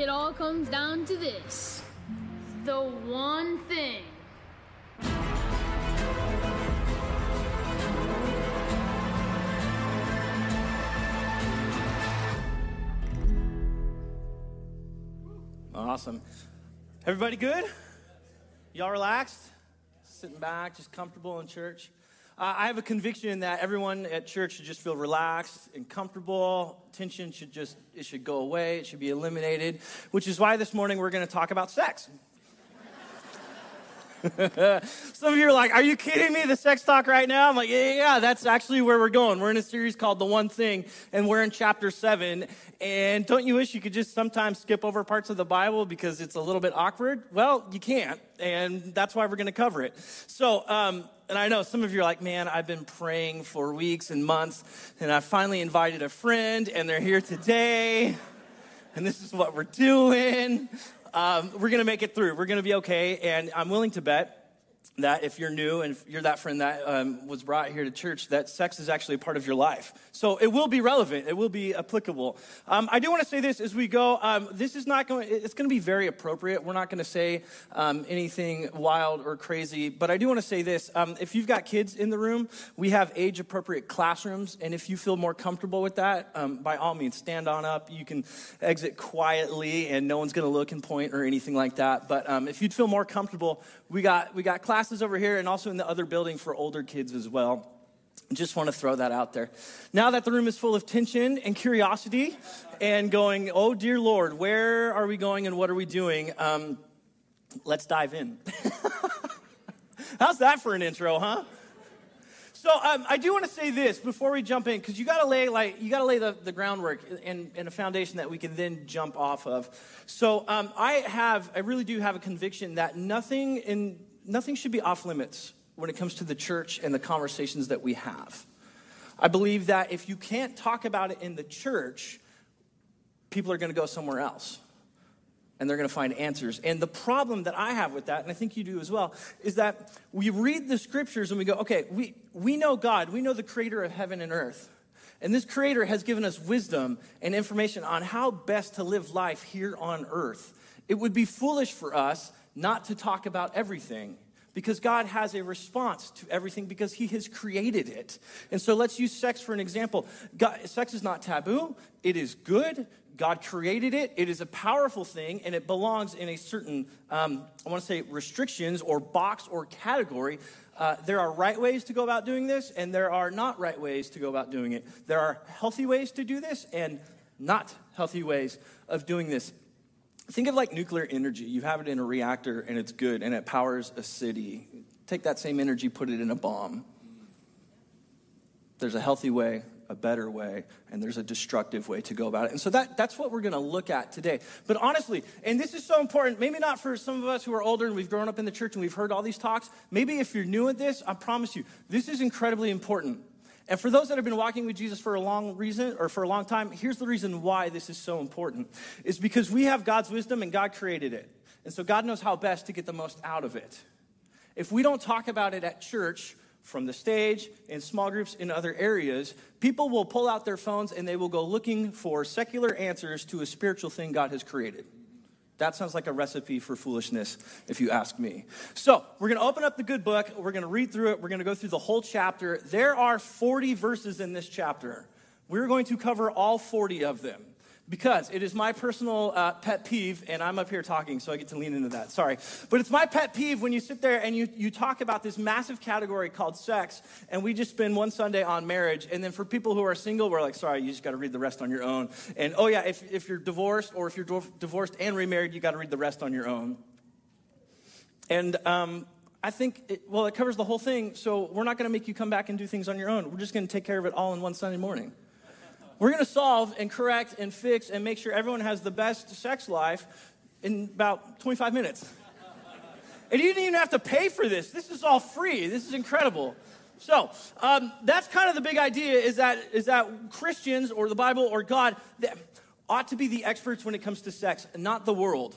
it all comes down to this the one thing. Awesome. Everybody good? Y'all relaxed? Sitting back, just comfortable in church? Uh, I have a conviction that everyone at church should just feel relaxed and comfortable. Tension should just, it should go away. It should be eliminated, which is why this morning we're going to talk about sex. Some of you are like, Are you kidding me? The sex talk right now? I'm like, Yeah, yeah, that's actually where we're going. We're in a series called The One Thing, and we're in chapter seven. And don't you wish you could just sometimes skip over parts of the Bible because it's a little bit awkward? Well, you can't, and that's why we're going to cover it. So, um, and I know some of you are like, man, I've been praying for weeks and months, and I finally invited a friend, and they're here today, and this is what we're doing. Um, we're to make it through. We're to be okay. And I'm willing to bet that if you're new and you're that friend that um, was brought here to church, that sex is actually a part of your life. So it will be relevant. It will be applicable. Um, I do want to say this as we go. Um, this is not going. It's going to be very appropriate. We're not going to say um, anything wild or crazy. But I do want to say this. Um, if you've got kids in the room, we have age-appropriate classrooms, and if you feel more comfortable with that, um, by all means, stand on up. You can exit quietly, and no one's going to look and point or anything like that. But if you'd feel more comfortable, we got we got classes over here, and also in the other building for older kids as well. Just want to throw that out there. Now that the room is full of tension and curiosity and going, oh dear Lord, where are we going and what are we doing? Um, let's dive in. How's that for an intro, huh? So um, I do want to say this before we jump in, because you got to lay like you got to lay the, the groundwork and, and, a foundation that we can then jump off of. So um, I have, I really do have a conviction that nothing in nothing should be off limits when it comes to the church and the conversations that we have. I believe that if you can't talk about it in the church, people are going to go somewhere else and they're going to find answers. And the problem that I have with that, and I think you do as well, is that we read the scriptures and we go, okay, we, we know God, we know the creator of heaven and earth. And this creator has given us wisdom and information on how best to live life here on earth. It would be foolish for us not to talk about everything because God has a response to everything because He has created it. And so let's use sex for an example. God, sex is not taboo, it is good. God created it. It is a powerful thing, and it belongs in a certain, um, I want to say, restrictions or box or category. Uh, there are right ways to go about doing this, and there are not right ways to go about doing it. There are healthy ways to do this, and not healthy ways of doing this. Think of like nuclear energy. You have it in a reactor and it's good and it powers a city. Take that same energy, put it in a bomb. There's a healthy way, a better way, and there's a destructive way to go about it. And so that, that's what we're going to look at today. But honestly, and this is so important, maybe not for some of us who are older and we've grown up in the church and we've heard all these talks. Maybe if you're new at this, I promise you, this is incredibly important. And for those that have been walking with Jesus for a long reason or for a long time, here's the reason why this is so important. Is because we have God's wisdom and God created it. And so God knows how best to get the most out of it. If we don't talk about it at church, from the stage, in small groups, in other areas, people will pull out their phones and they will go looking for secular answers to a spiritual thing God has created. That sounds like a recipe for foolishness, if you ask me. So, we're going to open up the good book. We're going to read through it. We're going to go through the whole chapter. There are 40 verses in this chapter. We're going to cover all 40 of them because it is my personal uh, pet peeve, and I'm up here talking, so I get to lean into that. Sorry. But it's my pet peeve when you sit there and you, you talk about this massive category called sex, and we just spend one Sunday on marriage. And then for people who are single, we're like, sorry, you just got to read the rest on your own. And oh, yeah, if, if you're divorced or if you're divorced and remarried, you got to read the rest on your own. And um, I think, it, well, it covers the whole thing, so we're not going to make you come back and do things on your own. We're just going to take care of it all in one Sunday morning. We're going to solve and correct and fix and make sure everyone has the best sex life in about 25 minutes. And you didn't even have to pay for this. This is all free. This is incredible. So um, that's kind of the big idea is that, is that Christians or the Bible or God ought to be the experts when it comes to sex, not the world.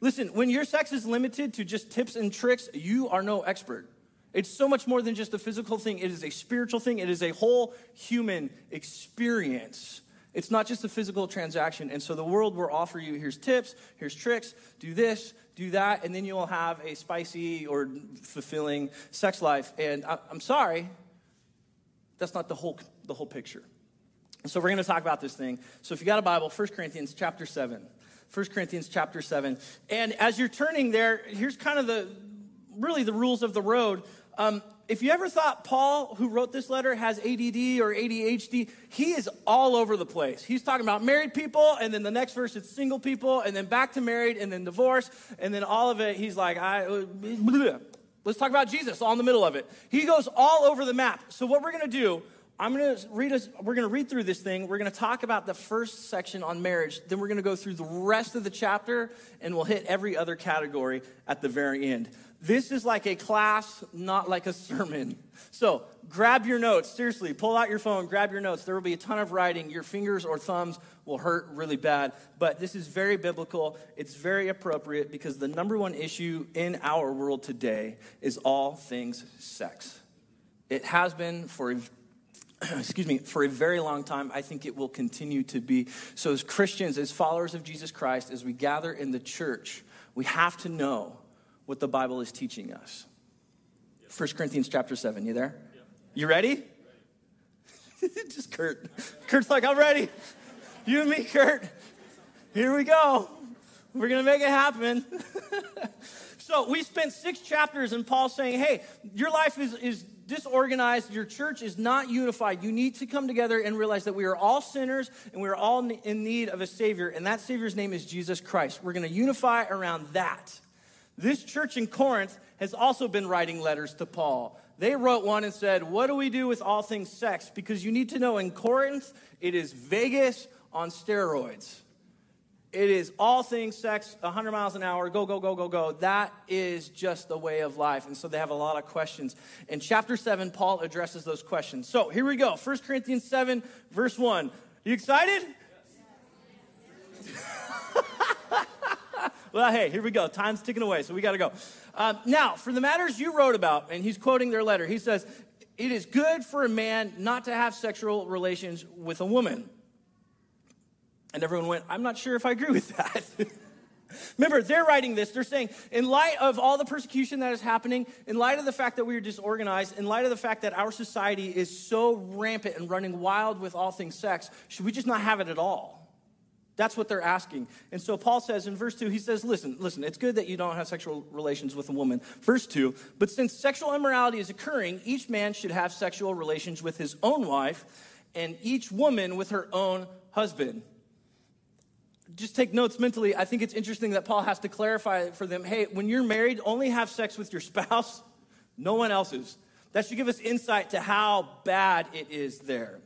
Listen, when your sex is limited to just tips and tricks, you are no expert. It's so much more than just a physical thing, it is a spiritual thing, it is a whole human experience. It's not just a physical transaction. And so the world will offer you here's tips, here's tricks, do this, do that, and then you'll have a spicy or fulfilling sex life. And I'm sorry, that's not the whole, the whole picture. So we're going to talk about this thing. So if you got a Bible, 1 Corinthians chapter 7. 1 Corinthians chapter 7. And as you're turning there, here's kind of the really the rules of the road. Um, if you ever thought Paul, who wrote this letter, has ADD or ADHD, he is all over the place. He's talking about married people, and then the next verse it's single people, and then back to married, and then divorce, and then all of it, he's like, I, let's talk about Jesus, all in the middle of it. He goes all over the map. So what we're going to do I'm going to read us, we're going to read through this thing. We're going to talk about the first section on marriage. Then we're going to go through the rest of the chapter and we'll hit every other category at the very end. This is like a class, not like a sermon. So grab your notes. Seriously, pull out your phone, grab your notes. There will be a ton of writing. Your fingers or thumbs will hurt really bad. But this is very biblical. It's very appropriate because the number one issue in our world today is all things sex. It has been for excuse me, for a very long time. I think it will continue to be. So, as Christians, as followers of Jesus Christ, as we gather in the church, we have to know what the Bible is teaching us. 1 Corinthians chapter 7, you there? You ready? Just Kurt. Kurt's like, I'm ready. You and me, Kurt. Here we go. We're going to make it happen. so, we spent six chapters in Paul saying, hey, your life is, is disorganized, your church is not unified. You need to come together and realize that we are all sinners and we are all in need of a Savior, and that Savior's name is Jesus Christ. We're going to unify around that. This church in Corinth has also been writing letters to Paul. They wrote one and said, What do we do with all things sex? Because you need to know in Corinth, it is Vegas on steroids. It is all things sex, 100 miles an hour, go, go, go, go, go. That is just the way of life. And so they have a lot of questions. In chapter 7, Paul addresses those questions. So here we go 1 Corinthians 7, verse 1. You excited? well, hey, here we go. Time's ticking away, so we got to go. Um, now, for the matters you wrote about, and he's quoting their letter, he says, It is good for a man not to have sexual relations with a woman. And everyone went, I'm not sure if I agree with that. Remember, they're writing this. They're saying, in light of all the persecution that is happening, in light of the fact that we are disorganized, in light of the fact that our society is so rampant and running wild with all things sex, should we just not have it at all? That's what they're asking. And so Paul says in verse 2, he says, Listen, listen, it's good that you don't have sexual relations with a woman. Verse 2, but since sexual immorality is occurring, each man should have sexual relations with his own wife, and each woman with her own husband just take notes mentally. I think it's interesting that Paul has to clarify for them hey, when you're married, only have sex with your spouse, no one else's. That should give us insight to how bad it is there.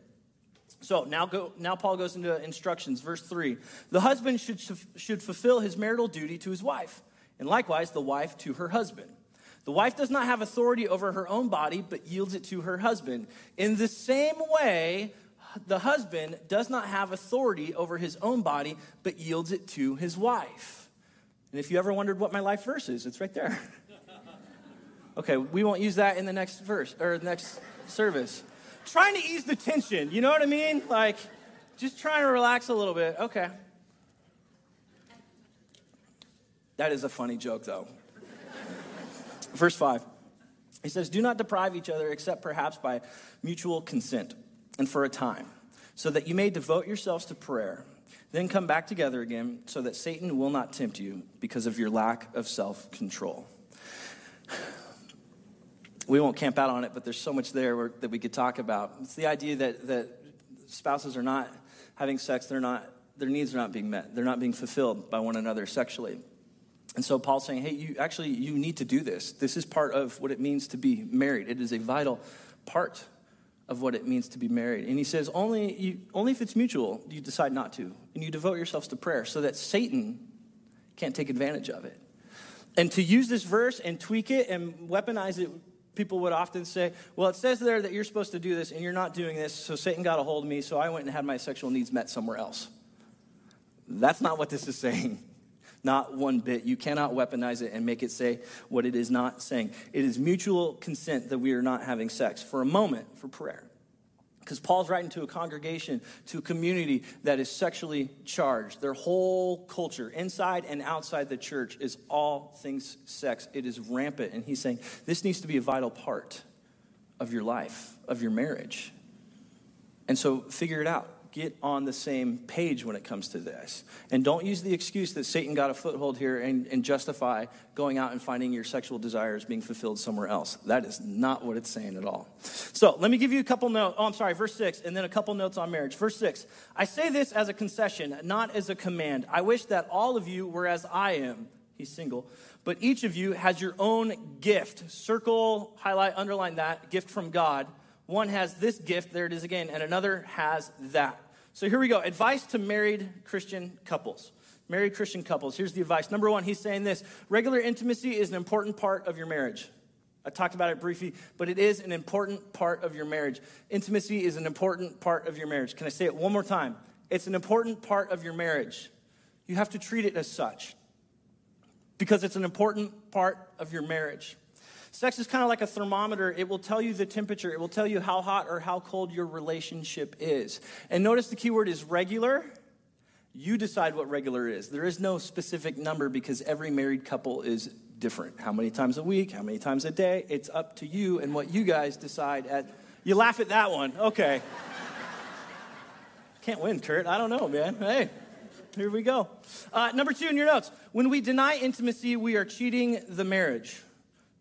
So now, go, now Paul goes into instructions. Verse 3 The husband should, should fulfill his marital duty to his wife, and likewise the wife to her husband. The wife does not have authority over her own body, but yields it to her husband. In the same way, the husband does not have authority over his own body, but yields it to his wife. And if you ever wondered what my life verse is, it's right there. Okay, we won't use that in the next verse or next service. Trying to ease the tension, you know what I mean? Like, just trying to relax a little bit. Okay. That is a funny joke, though. Verse 5. He says, Do not deprive each other except perhaps by mutual consent and for a time, so that you may devote yourselves to prayer. Then come back together again, so that Satan will not tempt you because of your lack of self control. We won't camp out on it, but there's so much there where, that we could talk about. It's the idea that, that spouses are not having sex, they're not, their needs are not being met, they're not being fulfilled by one another sexually. And so Paul's saying, hey, you actually you need to do this. This is part of what it means to be married. It is a vital part of what it means to be married. And he says, only, you, only if it's mutual do you decide not to. And you devote yourselves to prayer so that Satan can't take advantage of it. And to use this verse and tweak it and weaponize it, people would often say, well, it says there that you're supposed to do this and you're not doing this, so Satan got a hold of me, so I went and had my sexual needs met somewhere else. That's not what this is saying. Not one bit. You cannot weaponize it and make it say what it is not saying. It is mutual consent that we are not having sex for a moment for prayer. Because Paul's writing to a congregation, to a community that is sexually charged. Their whole culture, inside and outside the church, is all things sex. It is rampant. And he's saying this needs to be a vital part of your life, of your marriage. And so figure it out get on the same page when it comes to this. And don't use the excuse that Satan got a foothold here and, and, justify going out and finding your sexual desires being fulfilled somewhere else. That is not what it's saying at all. So let me give you a couple notes. Oh, I'm sorry, verse six, and then a couple notes on marriage. Verse six I say this as a concession, not as a command. I wish that all of you were as I am. He's single. But each of you has your own gift. Circle, highlight, underline that gift from God one has this gift, there it is again, and another has that. So here we go. Advice to married Christian couples. Married Christian couples. Here's the advice. Number one, he's saying this regular intimacy is an important part of your marriage. I talked about it briefly, but it is an important part of your marriage. Intimacy is an important part of your marriage. Can I say it one more time? It's an important part of your marriage. You have to treat it as such because it's an important part of your marriage. Sex is kind of like a thermometer. It will tell you the temperature, it will tell you how hot or how cold your relationship is. And notice the key word is regular. You decide what regular is. There is no specific number because every married couple is different. How many times a week, how many times a day? It's up to you and what you guys decide at. You laugh at that one. Okay. Can't win, Kurt. I don't know, man. Hey, here we go. Uh, number two in your notes. When we deny intimacy, we are cheating the marriage.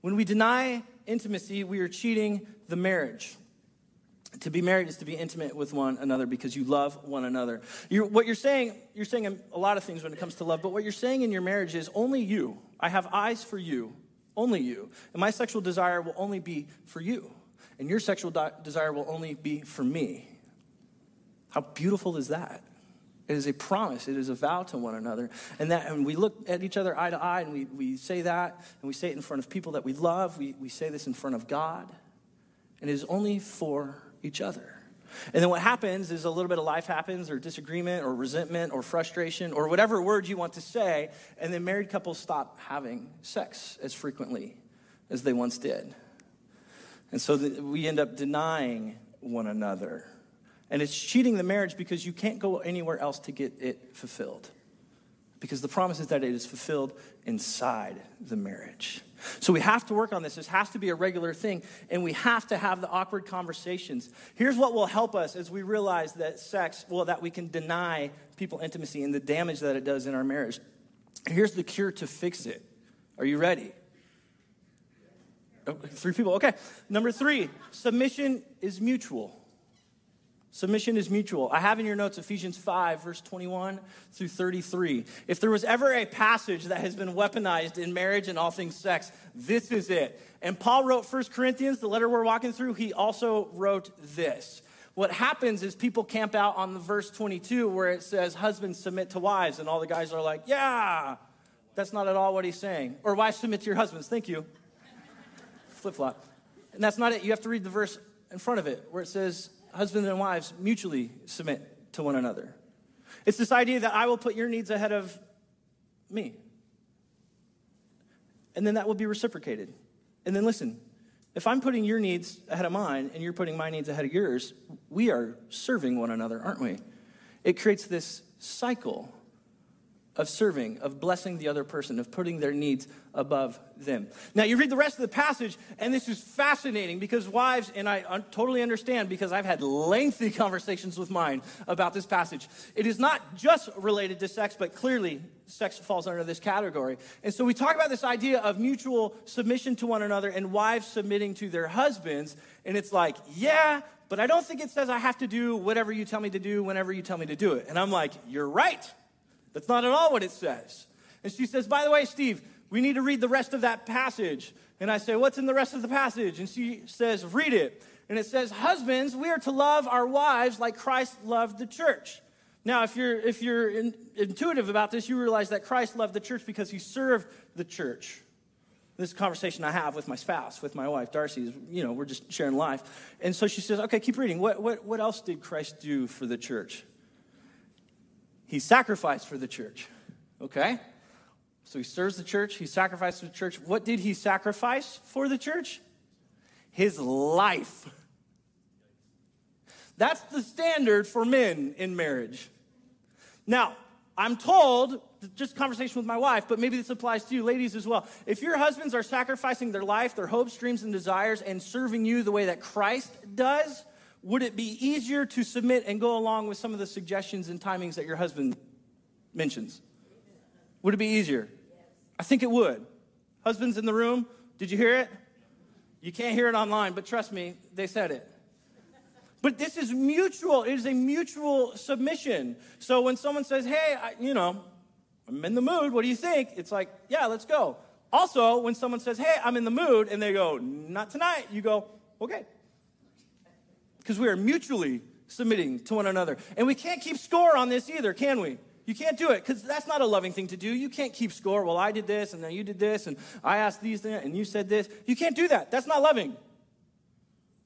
When we deny intimacy, we are cheating the marriage. To be married is to be intimate with one another because you love one another. You're, what you're saying, you're saying a lot of things when it comes to love, but what you're saying in your marriage is only you. I have eyes for you, only you. And my sexual desire will only be for you. And your sexual desire will only be for me. How beautiful is that? It is a promise. It is a vow to one another. And that and we look at each other eye to eye and we, we say that and we say it in front of people that we love. We, we say this in front of God. And it is only for each other. And then what happens is a little bit of life happens, or disagreement, or resentment, or frustration, or whatever word you want to say. And then married couples stop having sex as frequently as they once did. And so we end up denying one another. And it's cheating the marriage because you can't go anywhere else to get it fulfilled. Because the promise is that it is fulfilled inside the marriage. So we have to work on this. This has to be a regular thing, and we have to have the awkward conversations. Here's what will help us as we realize that sex, well, that we can deny people intimacy and the damage that it does in our marriage. Here's the cure to fix it. Are you ready? Oh, three people. Okay. Number three submission is mutual. Submission is mutual. I have in your notes Ephesians 5, verse 21 through 33. If there was ever a passage that has been weaponized in marriage and all things sex, this is it. And Paul wrote 1 Corinthians, the letter we're walking through, he also wrote this. What happens is people camp out on the verse 22 where it says, Husbands submit to wives, and all the guys are like, Yeah, that's not at all what he's saying. Or wives submit to your husbands. Thank you. Flip flop. And that's not it. You have to read the verse in front of it where it says, husbands and wives mutually submit to one another. It's this idea that I will put your needs ahead of me. And then that will be reciprocated. And then listen, if I'm putting your needs ahead of mine and you're putting my needs ahead of yours, we are serving one another, aren't we? It creates this cycle of serving, of blessing the other person, of putting their needs above them. Now, you read the rest of the passage, and this is fascinating because wives, and I totally understand because I've had lengthy conversations with mine about this passage. It is not just related to sex, but clearly sex falls under this category. And so we talk about this idea of mutual submission to one another and wives submitting to their husbands. And it's like, yeah, but I don't think it says I have to do whatever you tell me to do whenever you tell me to do it. And I'm like, you're right. That's not at all what it says. And she says, By the way, Steve, we need to read the rest of that passage. And I say, What's in the rest of the passage? And she says, Read it. And it says, Husbands, we are to love our wives like Christ loved the church. Now, if you're, if you're in, intuitive about this, you realize that Christ loved the church because he served the church. This conversation I have with my spouse, with my wife, Darcy, is, you know, we're just sharing life. And so she says, okay, keep reading. What, what, what else did Christ do for the church? He sacrificed for the church. Okay? So he serves the church, he sacrificed for the church. What did he sacrifice for the church? His life. That's the standard for men in marriage. Now, I'm told, just conversation with my wife, but maybe this applies to you ladies as well. If your husbands are sacrificing their life, their hopes, dreams, and desires, and serving you the way that Christ does, would it be easier to submit and go along with some of the suggestions and timings that your husband mentions? Would it be easier? I think it would. Husbands in the room, did you hear it? You can't hear it online, but trust me, they said it. But this is mutual. It is a mutual submission. So when someone says, hey, I, you know, I'm in the mood, what do you think? It's like, yeah, let's go. Also, when someone says, hey, I'm in the mood, and they go, not tonight, you go, okay. Because we are mutually submitting to one another. And we can't keep score on this either, can we? You can't do it because that's not a loving thing to do. You can't keep score. Well, I did this, and then you did this, and I asked these and you said this. You can't do that. That's not loving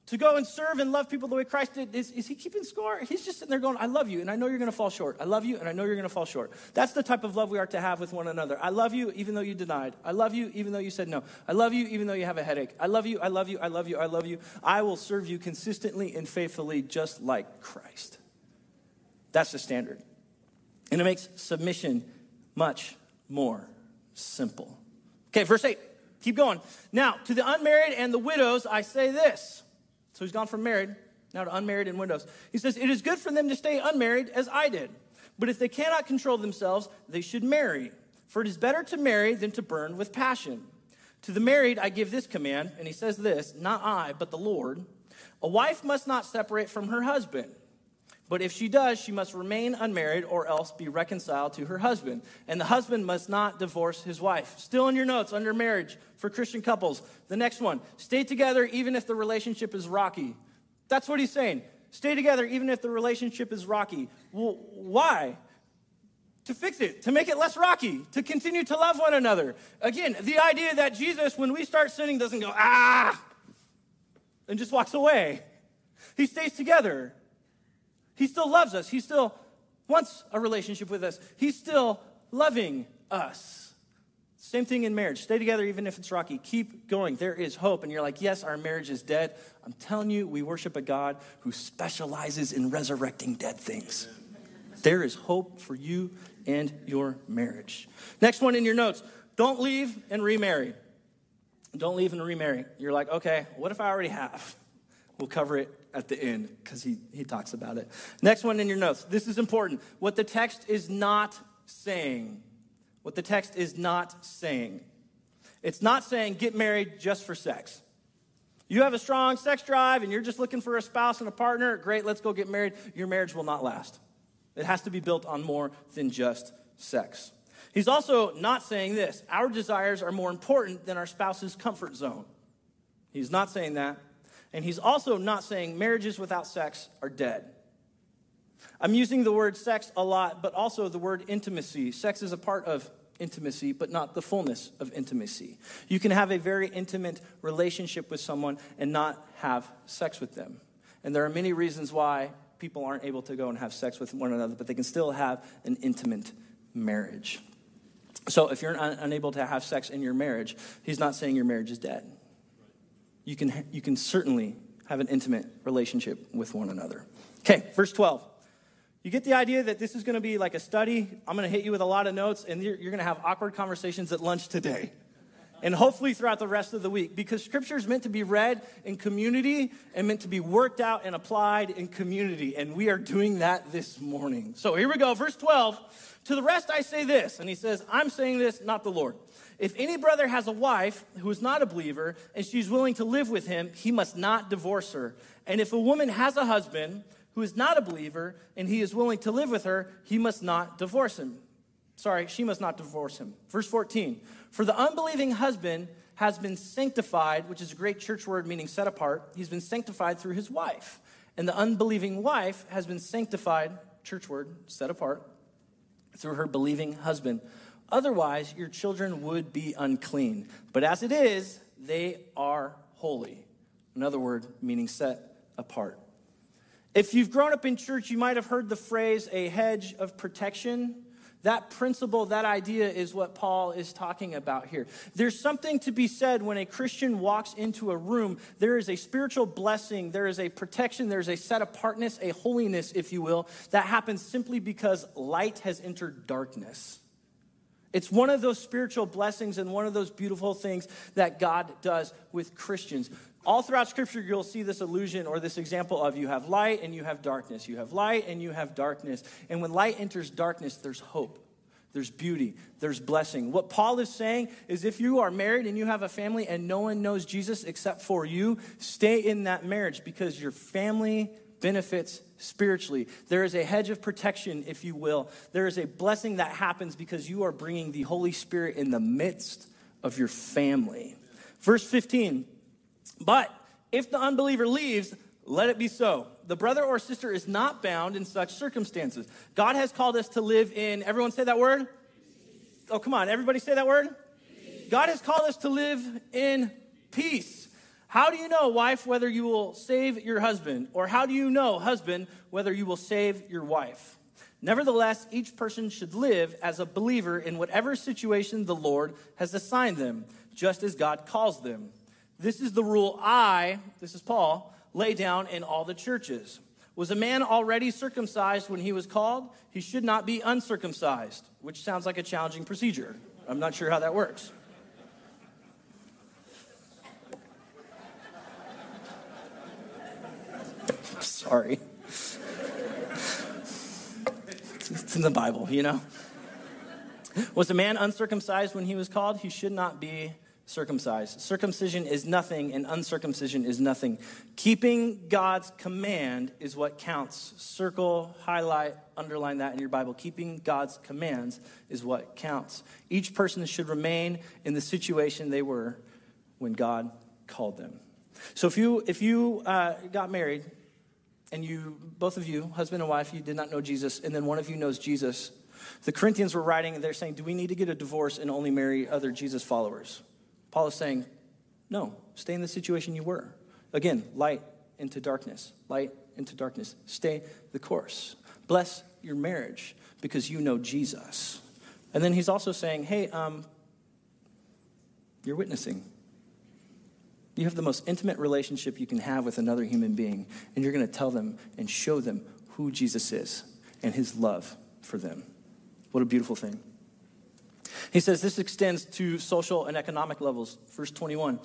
to go and serve and love people the way Christ did, is, is he keeping score? He's just sitting there going, I love you, and I know you're going to fall short. I love you, and I know you're going to fall short. That's the type of love we are to have with one another. I love you even though you denied. I love you even though you said no. I love you even though you have a headache. I love you, I love you, I love you, I love you. I will serve you consistently and faithfully just like Christ. That's the standard. And it makes submission much more simple. Okay, verse 8. Keep going. Now, to the unmarried and the widows, I say this. So he's gone from married now to unmarried and widows. He says, It is good for them to stay unmarried as I did. But if they cannot control themselves, they should marry. For it is better to marry than to burn with passion. To the married, I give this command, and he says this not I, but the Lord. A wife must not separate from her husband. But if she does, she must remain unmarried or else be reconciled to her husband. And the husband must not divorce his wife. Still in your notes under marriage for Christian couples. The next one stay together even if the relationship is rocky. That's what he's saying. Stay together even if the relationship is rocky. Well, why? To fix it, to make it less rocky, to continue to love one another. Again, the idea that Jesus, when we start sinning, doesn't go, ah, and just walks away. He stays together. He still loves us. He still wants a relationship with us. He's still loving us. Same thing in marriage. Stay together even if it's rocky. Keep going. There is hope. And you're like, yes, our marriage is dead. I'm telling you, we worship a God who specializes in resurrecting dead things. There is hope for you and your marriage. Next one in your notes don't leave and remarry. Don't leave and remarry. You're like, okay, what if I already have? We'll cover it at the end because he, he talks about it. Next one in your notes. This is important. What the text is not saying. What the text is not saying. It's not saying get married just for sex. You have a strong sex drive and you're just looking for a spouse and a partner. Great, let's go get married. Your marriage will not last. It has to be built on more than just sex. He's also not saying this our desires are more important than our spouse's comfort zone. He's not saying that. And he's also not saying marriages without sex are dead. I'm using the word sex a lot, but also the word intimacy. Sex is a part of intimacy, but not the fullness of intimacy. You can have a very intimate relationship with someone and not have sex with them. And there are many reasons why people aren't able to go and have sex with one another, but they can still have an intimate marriage. So if you're un- unable to have sex in your marriage, he's not saying your marriage is dead you can, you can certainly have an intimate relationship with one another. Okay, verse 12. You get the idea that this is going to be like a study. I'm going to hit you with a lot of notes, and you're, you're going to have awkward conversations at lunch today. And hopefully throughout the rest of the week, because scripture is meant to be read in community and meant to be worked out and applied in community. And we are doing that this morning. So here we go, verse 12. To the rest I say this, and he says, I'm saying this, not the Lord. If any brother has a wife who is not a believer and she's willing to live with him, he must not divorce her. And if a woman has a husband who is not a believer and he is willing to live with her, he must not divorce him. Sorry, she must not divorce him. Verse 14 For the unbelieving husband has been sanctified, which is a great church word meaning set apart. He's been sanctified through his wife. And the unbelieving wife has been sanctified, church word, set apart, through her believing husband. Otherwise, your children would be unclean. But as it is, they are holy. Another word meaning set apart. If you've grown up in church, you might have heard the phrase a hedge of protection. That principle, that idea is what Paul is talking about here. There's something to be said when a Christian walks into a room. There is a spiritual blessing, there is a protection, there's a set apartness, a holiness, if you will, that happens simply because light has entered darkness. It's one of those spiritual blessings and one of those beautiful things that God does with Christians. All throughout Scripture, you'll see this illusion or this example of you have light and you have darkness. You have light and you have darkness. And when light enters darkness, there's hope, there's beauty, there's blessing. What Paul is saying is if you are married and you have a family and no one knows Jesus except for you, stay in that marriage because your family benefits spiritually. There is a hedge of protection, if you will. There is a blessing that happens because you are bringing the Holy Spirit in the midst of your family. Verse 15, but if the unbeliever leaves, let it be so. The brother or sister is not bound in such circumstances. God has called us to live in, everyone say that word? Oh, come on, everybody say that word? God has called us to live in peace. How do you know, wife, whether you will save your husband? Or how do you know, husband, whether you will save your wife? Nevertheless, each person should live as a believer in whatever situation the Lord has assigned them, just as God calls them. This is the rule I, this is Paul, lay down in all the churches. Was a man already circumcised when he was called? He should not be uncircumcised, which sounds like a challenging procedure. I'm not sure how that works. Sorry. It's in the Bible, you know? Was a man uncircumcised when he was called? He should not be circumcised. Circumcision is nothing, and uncircumcision is nothing. Keeping God's command is what counts. Circle, highlight, underline that in your Bible. Keeping God's commands is what counts. Each person should remain in the situation they were when God called them. So if you if you uh, got married and you, both of you, husband and wife, you did not know Jesus, and then one of you knows Jesus, the Corinthians were writing and they're saying, Do we need to get a divorce and only marry other Jesus followers? Paul is saying, No, stay in the situation you were. Again, light into darkness, light into darkness. Stay the course. Bless your marriage because you know Jesus. And then he's also saying, Hey, um, you're witnessing. You have the most intimate relationship you can have with another human being, and you're going to tell them and show them who Jesus is and his love for them. What a beautiful thing. He says this extends to social and economic levels. Verse 21.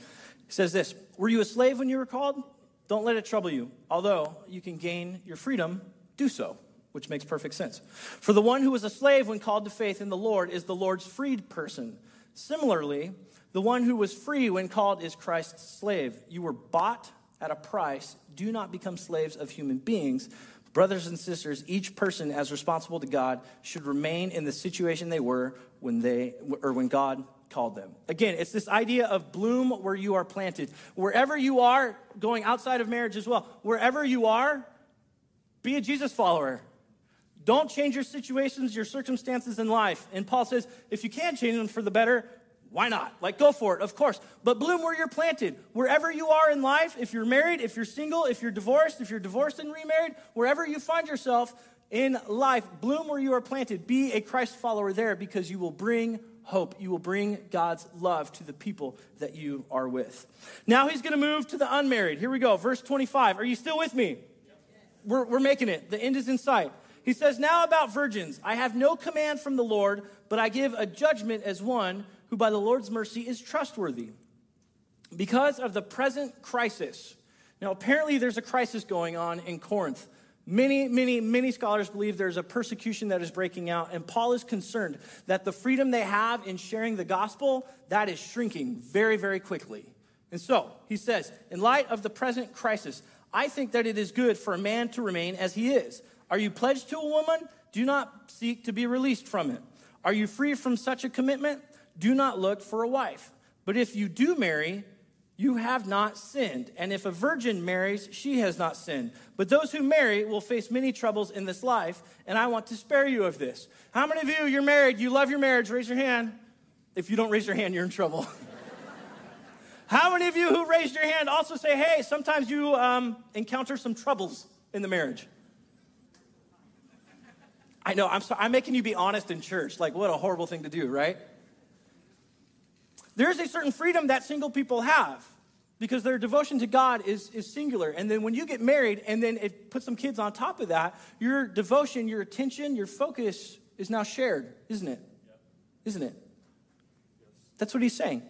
He says this Were you a slave when you were called? Don't let it trouble you. Although you can gain your freedom, do so, which makes perfect sense. For the one who was a slave when called to faith in the Lord is the Lord's freed person. Similarly, the one who was free when called is Christ's slave. You were bought at a price. Do not become slaves of human beings. Brothers and sisters, each person as responsible to God should remain in the situation they were when they or when God called them. Again, it's this idea of bloom where you are planted. Wherever you are, going outside of marriage as well, wherever you are, be a Jesus follower. Don't change your situations, your circumstances in life. And Paul says, if you can change them for the better, why not? Like, go for it, of course. But bloom where you're planted. Wherever you are in life, if you're married, if you're single, if you're divorced, if you're divorced and remarried, wherever you find yourself in life, bloom where you are planted. Be a Christ follower there because you will bring hope. You will bring God's love to the people that you are with. Now he's going to move to the unmarried. Here we go, verse 25. Are you still with me? We're, we're making it. The end is in sight. He says, Now about virgins, I have no command from the Lord, but I give a judgment as one who by the Lord's mercy is trustworthy. Because of the present crisis. Now, apparently, there's a crisis going on in Corinth. Many, many, many scholars believe there's a persecution that is breaking out, and Paul is concerned that the freedom they have in sharing the gospel, that is shrinking very, very quickly. And so, he says, in light of the present crisis, I think that it is good for a man to remain as he is. Are you pledged to a woman? Do not seek to be released from it. Are you free from such a commitment? Do not look for a wife. But if you do marry, you have not sinned. And if a virgin marries, she has not sinned. But those who marry will face many troubles in this life, and I want to spare you of this. How many of you, you're married, you love your marriage? Raise your hand. If you don't raise your hand, you're in trouble. How many of you who raised your hand also say, hey, sometimes you um, encounter some troubles in the marriage? I know, I'm sorry, I'm making you be honest in church. Like, what a horrible thing to do, right? There's a certain freedom that single people have because their devotion to God is, is singular. And then when you get married and then it puts some kids on top of that, your devotion, your attention, your focus is now shared, isn't it? Isn't it? That's what he's saying.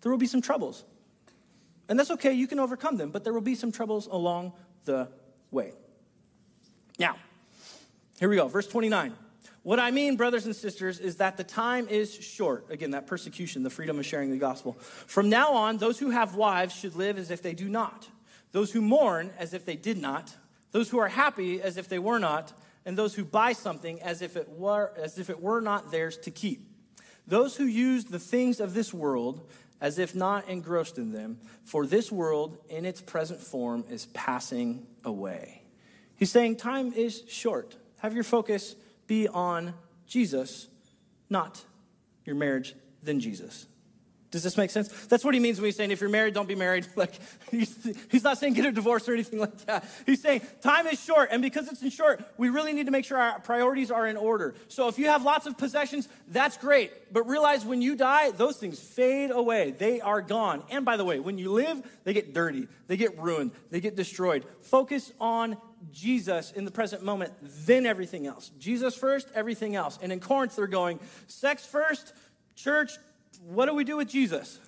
There will be some troubles. And that's okay, you can overcome them, but there will be some troubles along the way. Now, here we go, verse 29. What I mean, brothers and sisters, is that the time is short. Again, that persecution, the freedom of sharing the gospel. From now on, those who have wives should live as if they do not, those who mourn as if they did not, those who are happy as if they were not, and those who buy something as if it were, as if it were not theirs to keep. Those who use the things of this world as if not engrossed in them, for this world in its present form is passing away. He's saying time is short. Have your focus be on Jesus, not your marriage, then Jesus. Does this make sense? That's what he means when he's saying if you're married, don't be married. Like he's, not saying get a divorce or anything like that. He's saying time is short, and because it's in short, we really need to make sure our priorities are in order. So if you have lots of possessions, that's great. But realize when you die, those things fade away. They are gone. And by the way, when you live, they get dirty, they get ruined, they get destroyed. Focus on Jesus in the present moment, then everything else. Jesus first, everything else. And in Corinth, they're going sex first, church, what do we do with Jesus?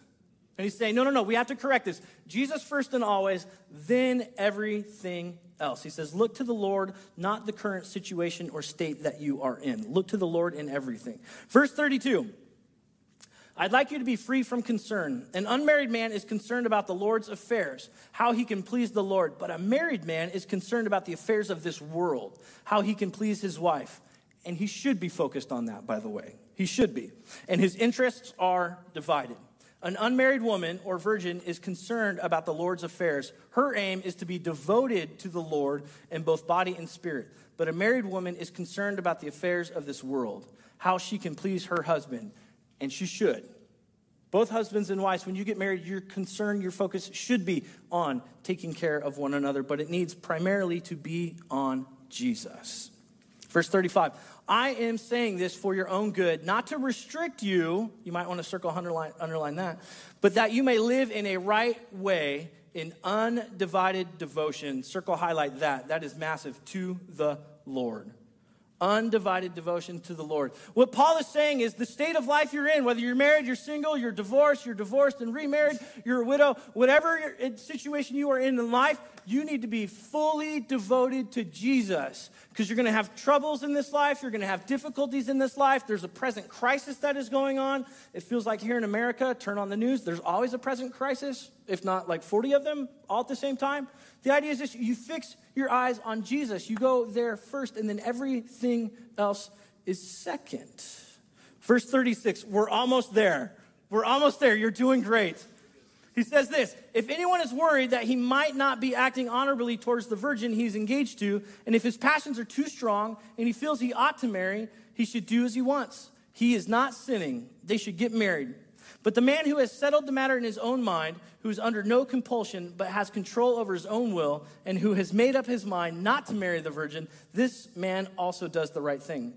And he's saying, no, no, no, we have to correct this. Jesus first and always, then everything else. He says, look to the Lord, not the current situation or state that you are in. Look to the Lord in everything. Verse 32. I'd like you to be free from concern. An unmarried man is concerned about the Lord's affairs, how he can please the Lord, but a married man is concerned about the affairs of this world, how he can please his wife. And he should be focused on that, by the way. He should be. And his interests are divided. An unmarried woman or virgin is concerned about the Lord's affairs. Her aim is to be devoted to the Lord in both body and spirit. But a married woman is concerned about the affairs of this world, how she can please her husband, and she should. Both husbands and wives, when you get married, your concern, your focus should be on taking care of one another, but it needs primarily to be on Jesus. Verse 35 I am saying this for your own good, not to restrict you, you might want to circle, underline, underline that, but that you may live in a right way in undivided devotion. Circle, highlight that. That is massive to the Lord undivided devotion to the Lord. What Paul is saying is the state of life you're in, whether you're married, you're single, you're divorced, you're divorced and remarried, you're a widow, whatever situation you are in in life, you need to be fully devoted to Jesus because you're going to have troubles in this life. You're going to have difficulties in this life. There's a present crisis that is going on. It feels like here in America, turn on the news, there's always a present crisis, if not like 40 of them all at the same time. The idea is this you fix your eyes on Jesus. You go there first, and then everything else is second. Verse 36, we're almost there. We're almost there. You're doing great. He says this If anyone is worried that he might not be acting honorably towards the virgin he's engaged to, and if his passions are too strong and he feels he ought to marry, he should do as he wants. He is not sinning. They should get married. But the man who has settled the matter in his own mind, who is under no compulsion, but has control over his own will, and who has made up his mind not to marry the virgin, this man also does the right thing.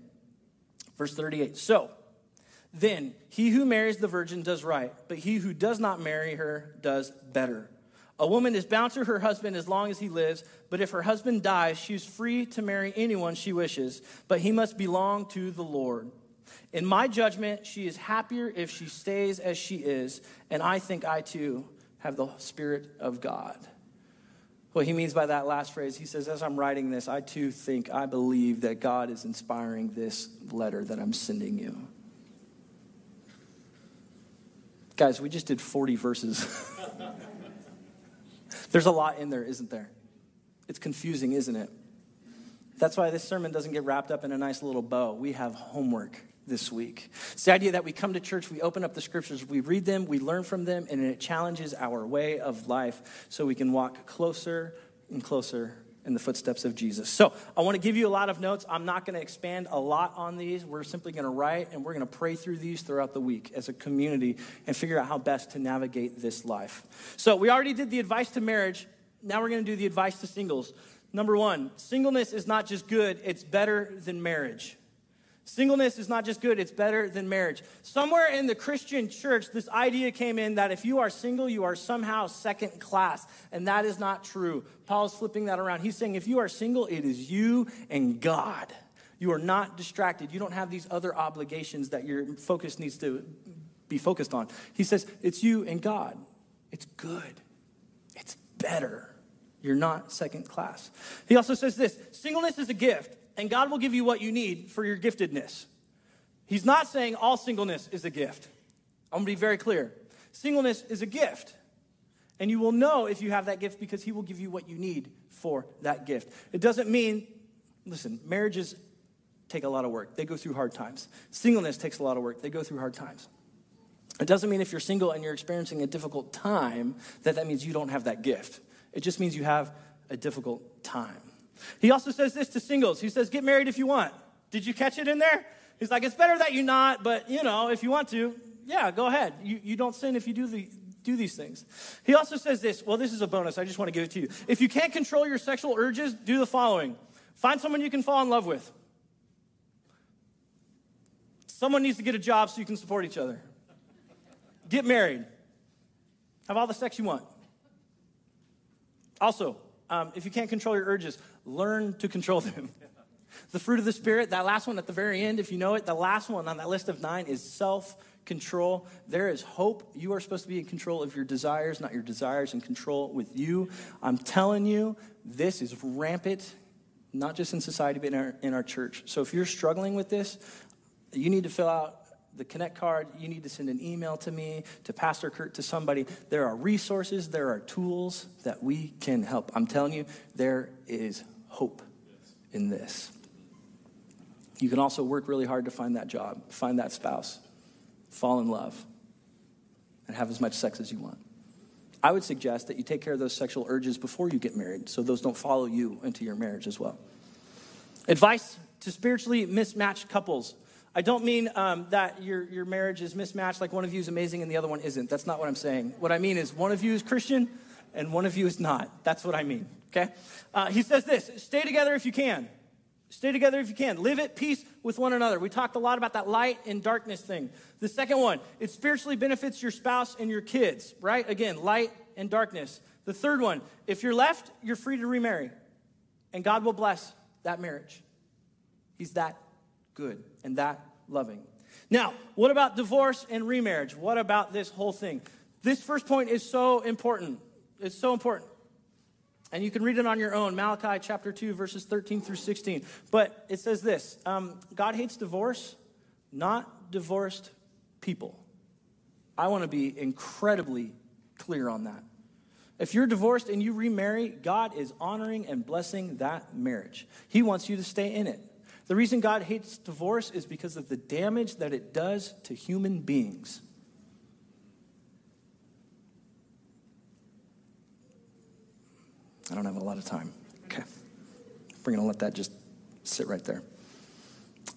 Verse 38 So, then he who marries the virgin does right, but he who does not marry her does better. A woman is bound to her husband as long as he lives, but if her husband dies, she is free to marry anyone she wishes, but he must belong to the Lord. In my judgment, she is happier if she stays as she is, and I think I too have the Spirit of God. What he means by that last phrase, he says, as I'm writing this, I too think, I believe that God is inspiring this letter that I'm sending you. Guys, we just did 40 verses. There's a lot in there, isn't there? It's confusing, isn't it? That's why this sermon doesn't get wrapped up in a nice little bow. We have homework this week. It's the idea that we come to church, we open up the scriptures, we read them, we learn from them, and it challenges our way of life so we can walk closer and closer in the footsteps of Jesus. So, I want to give you a lot of notes. I'm not going to expand a lot on these. We're simply going to write and we're going to pray through these throughout the week as a community and figure out how best to navigate this life. So, we already did the advice to marriage. Now we're going to do the advice to singles. Number one, singleness is not just good, it's better than marriage. Singleness is not just good, it's better than marriage. Somewhere in the Christian church, this idea came in that if you are single, you are somehow second class. And that is not true. Paul's flipping that around. He's saying if you are single, it is you and God. You are not distracted. You don't have these other obligations that your focus needs to be focused on. He says it's you and God. It's good, it's better. You're not second class. He also says this singleness is a gift and God will give you what you need for your giftedness. He's not saying all singleness is a gift. I'm gonna be very clear. Singleness is a gift. And you will know if you have that gift because He will give you what you need for that gift. It doesn't mean, listen, marriages take a lot of work, they go through hard times. Singleness takes a lot of work, they go through hard times. It doesn't mean if you're single and you're experiencing a difficult time that that means you don't have that gift. It just means you have a difficult time. He also says this to singles. He says, Get married if you want. Did you catch it in there? He's like, It's better that you not, but you know, if you want to, yeah, go ahead. You, you don't sin if you do, the, do these things. He also says this. Well, this is a bonus. I just want to give it to you. If you can't control your sexual urges, do the following find someone you can fall in love with. Someone needs to get a job so you can support each other. Get married. Have all the sex you want. Also, um, if you can't control your urges, learn to control them. the fruit of the Spirit, that last one at the very end, if you know it, the last one on that list of nine is self control. There is hope. You are supposed to be in control of your desires, not your desires in control with you. I'm telling you, this is rampant, not just in society, but in our, in our church. So if you're struggling with this, you need to fill out the Connect card, you need to send an email to me, to Pastor Kurt, to somebody. There are resources, there are tools that we can help. I'm telling you, there is hope in this. You can also work really hard to find that job, find that spouse, fall in love, and have as much sex as you want. I would suggest that you take care of those sexual urges before you get married so those don't follow you into your marriage as well. Advice to spiritually mismatched couples I don't mean um, that your, your marriage is mismatched, like one of you is amazing and the other one isn't. That's not what I'm saying. What I mean is one of you is Christian and one of you is not. That's what I mean, okay? Uh, he says this stay together if you can. Stay together if you can. Live at peace with one another. We talked a lot about that light and darkness thing. The second one, it spiritually benefits your spouse and your kids, right? Again, light and darkness. The third one, if you're left, you're free to remarry, and God will bless that marriage. He's that good and that loving. Now, what about divorce and remarriage? What about this whole thing? This first point is so important. It's so important. And you can read it on your own Malachi chapter 2, verses 13 through 16. But it says this um, God hates divorce, not divorced people. I want to be incredibly clear on that. If you're divorced and you remarry, God is honoring and blessing that marriage. He wants you to stay in it. The reason God hates divorce is because of the damage that it does to human beings. I don't have a lot of time. Okay. We're going to let that just sit right there.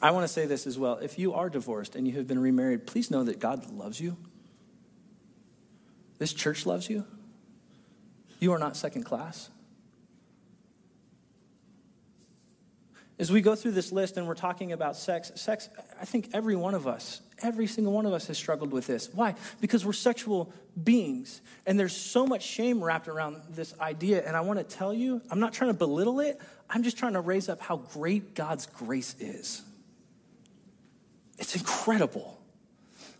I want to say this as well. If you are divorced and you have been remarried, please know that God loves you. This church loves you. You are not second class. As we go through this list and we're talking about sex, sex, I think every one of us, every single one of us has struggled with this. Why? Because we're sexual beings. And there's so much shame wrapped around this idea. And I want to tell you, I'm not trying to belittle it, I'm just trying to raise up how great God's grace is. It's incredible.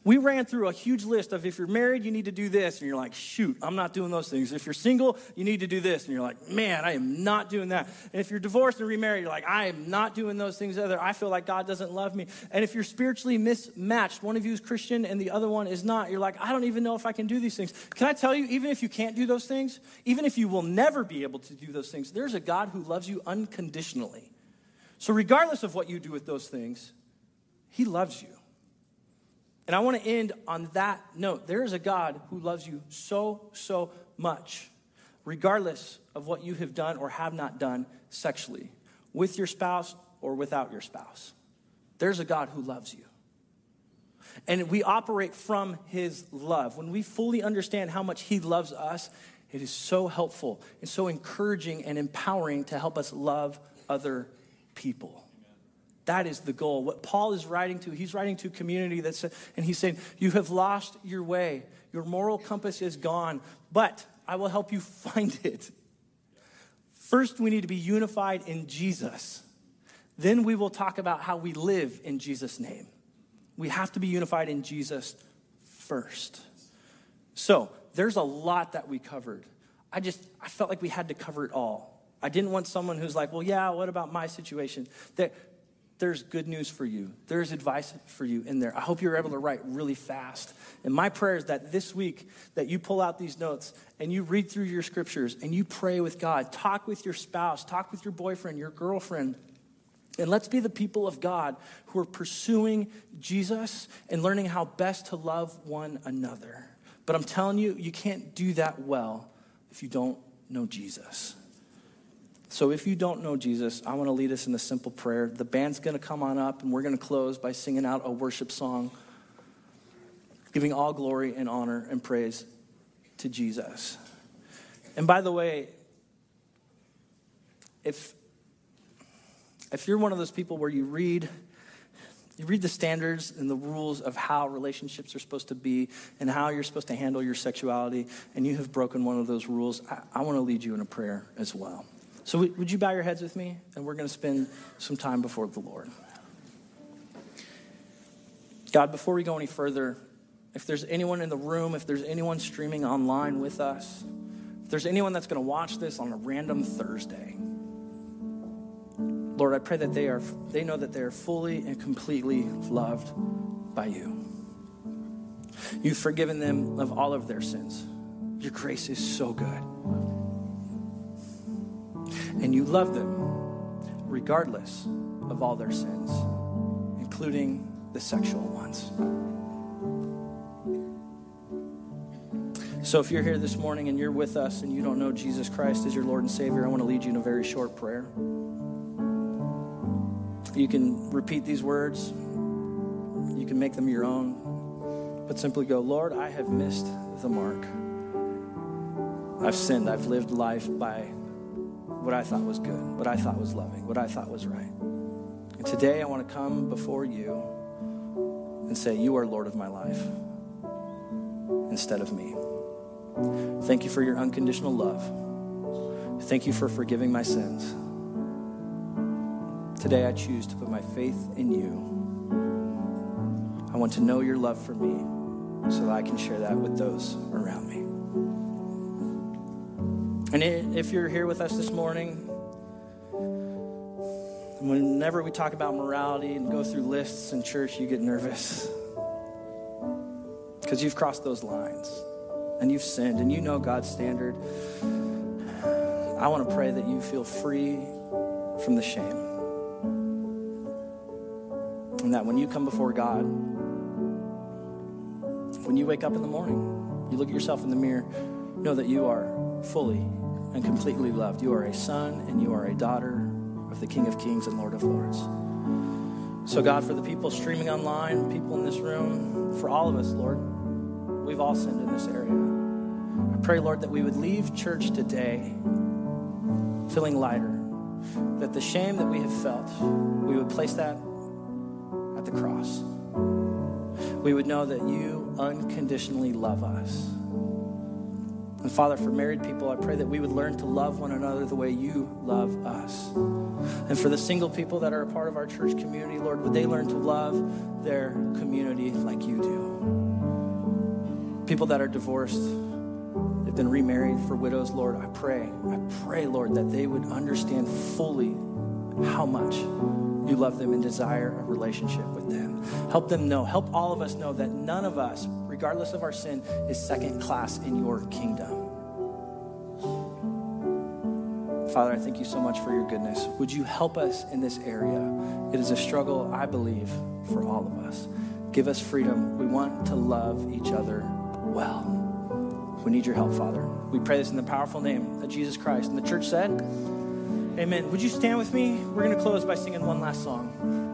We ran through a huge list of if you're married, you need to do this. And you're like, shoot, I'm not doing those things. If you're single, you need to do this. And you're like, man, I am not doing that. And if you're divorced and remarried, you're like, I am not doing those things either. I feel like God doesn't love me. And if you're spiritually mismatched, one of you is Christian and the other one is not, you're like, I don't even know if I can do these things. Can I tell you, even if you can't do those things, even if you will never be able to do those things, there's a God who loves you unconditionally. So, regardless of what you do with those things, He loves you. And I want to end on that note. There is a God who loves you so, so much, regardless of what you have done or have not done sexually, with your spouse or without your spouse. There's a God who loves you. And we operate from his love. When we fully understand how much he loves us, It is so helpful and so encouraging and empowering to help us love other people. That is the goal. What Paul is writing to, he's writing to a community that's, and he's saying, You have lost your way. Your moral compass is gone, but I will help you find it. First, we need to be unified in Jesus. Then we will talk about how we live in Jesus' name. We have to be unified in Jesus first. So, there's a lot that we covered. I just, I felt like we had to cover it all. I didn't want someone who's like, well, yeah, what about my situation? That there's good news for you. There's advice for you in there. I hope you're able to write really fast. And my prayer is that this week that you pull out these notes and you read through your scriptures and you pray with God. Talk with your spouse, talk with your boyfriend, your girlfriend. And let's be the people of God who are pursuing Jesus and learning how best to love one another. But I'm telling you, you can't do that well if you don't know Jesus. So if you don't know Jesus, I want to lead us in a simple prayer. The band's going to come on up, and we're going to close by singing out a worship song, giving all glory and honor and praise to Jesus. And by the way, if if you're one of those people where you read you read the standards and the rules of how relationships are supposed to be and how you're supposed to handle your sexuality, and you have broken one of those rules, I, I want to lead you in a prayer as well. So, would you bow your heads with me? And we're going to spend some time before the Lord. God, before we go any further, if there's anyone in the room, if there's anyone streaming online with us, if there's anyone that's going to watch this on a random Thursday, Lord, I pray that they are they know that they are fully and completely loved by you. You've forgiven them of all of their sins. Your grace is so good and you love them regardless of all their sins, including the sexual ones. So, if you're here this morning and you're with us and you don't know Jesus Christ as your Lord and Savior, I want to lead you in a very short prayer. You can repeat these words, you can make them your own, but simply go, Lord, I have missed the mark. I've sinned. I've lived life by what I thought was good, what I thought was loving, what I thought was right. And today I want to come before you and say, You are Lord of my life instead of me. Thank you for your unconditional love. Thank you for forgiving my sins. Today I choose to put my faith in you. I want to know your love for me so that I can share that with those around me. And if you're here with us this morning, whenever we talk about morality and go through lists in church, you get nervous because you've crossed those lines and you've sinned and you know God's standard. I want to pray that you feel free from the shame. And that when you come before God, when you wake up in the morning, you look at yourself in the mirror, know that you are fully and completely loved. You are a son and you are a daughter of the King of Kings and Lord of Lords. So, God, for the people streaming online, people in this room, for all of us, Lord, we've all sinned in this area. I pray, Lord, that we would leave church today feeling lighter, that the shame that we have felt, we would place that at the cross. We would know that you unconditionally love us and Father, for married people, I pray that we would learn to love one another the way you love us. And for the single people that are a part of our church community, Lord, would they learn to love their community like you do? People that are divorced, they've been remarried for widows, Lord, I pray, I pray, Lord, that they would understand fully how much you love them and desire a relationship with them. Help them know, help all of us know that none of us regardless of our sin, is second class in your kingdom. Father, I thank you so much for your goodness. Would you help us in this area? It is a struggle, I believe, for all of us. Give us freedom. We want to love each other well. We need your help, Father. We pray this in the powerful name of Jesus Christ. And the church said, Amen. Would you stand with me? We're going to close by singing one last song.